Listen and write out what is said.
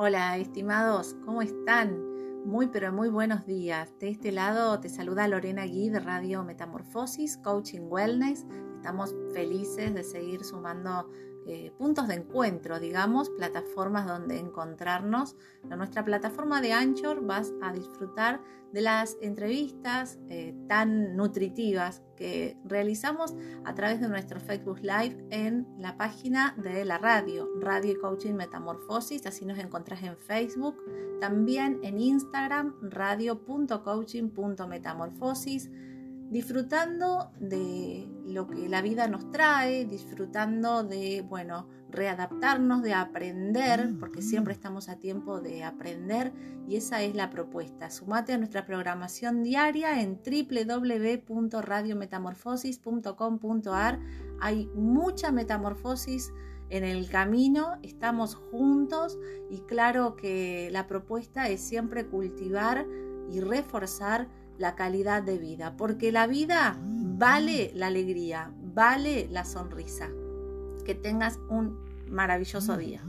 Hola, estimados, ¿cómo están? Muy, pero muy buenos días. De este lado te saluda Lorena Gui de Radio Metamorfosis, Coaching Wellness. Estamos felices de seguir sumando eh, puntos de encuentro, digamos, plataformas donde encontrarnos. En nuestra plataforma de Anchor vas a disfrutar de las entrevistas eh, tan nutritivas que realizamos a través de nuestro Facebook Live en la página de la radio, Radio Coaching Metamorfosis, así nos encontrás en Facebook, también en Instagram, radio.coaching.metamorfosis disfrutando de lo que la vida nos trae, disfrutando de, bueno, readaptarnos, de aprender, porque siempre estamos a tiempo de aprender y esa es la propuesta. Sumate a nuestra programación diaria en www.radiometamorfosis.com.ar. Hay mucha metamorfosis en el camino, estamos juntos y claro que la propuesta es siempre cultivar y reforzar la calidad de vida, porque la vida vale la alegría, vale la sonrisa. Que tengas un maravilloso día.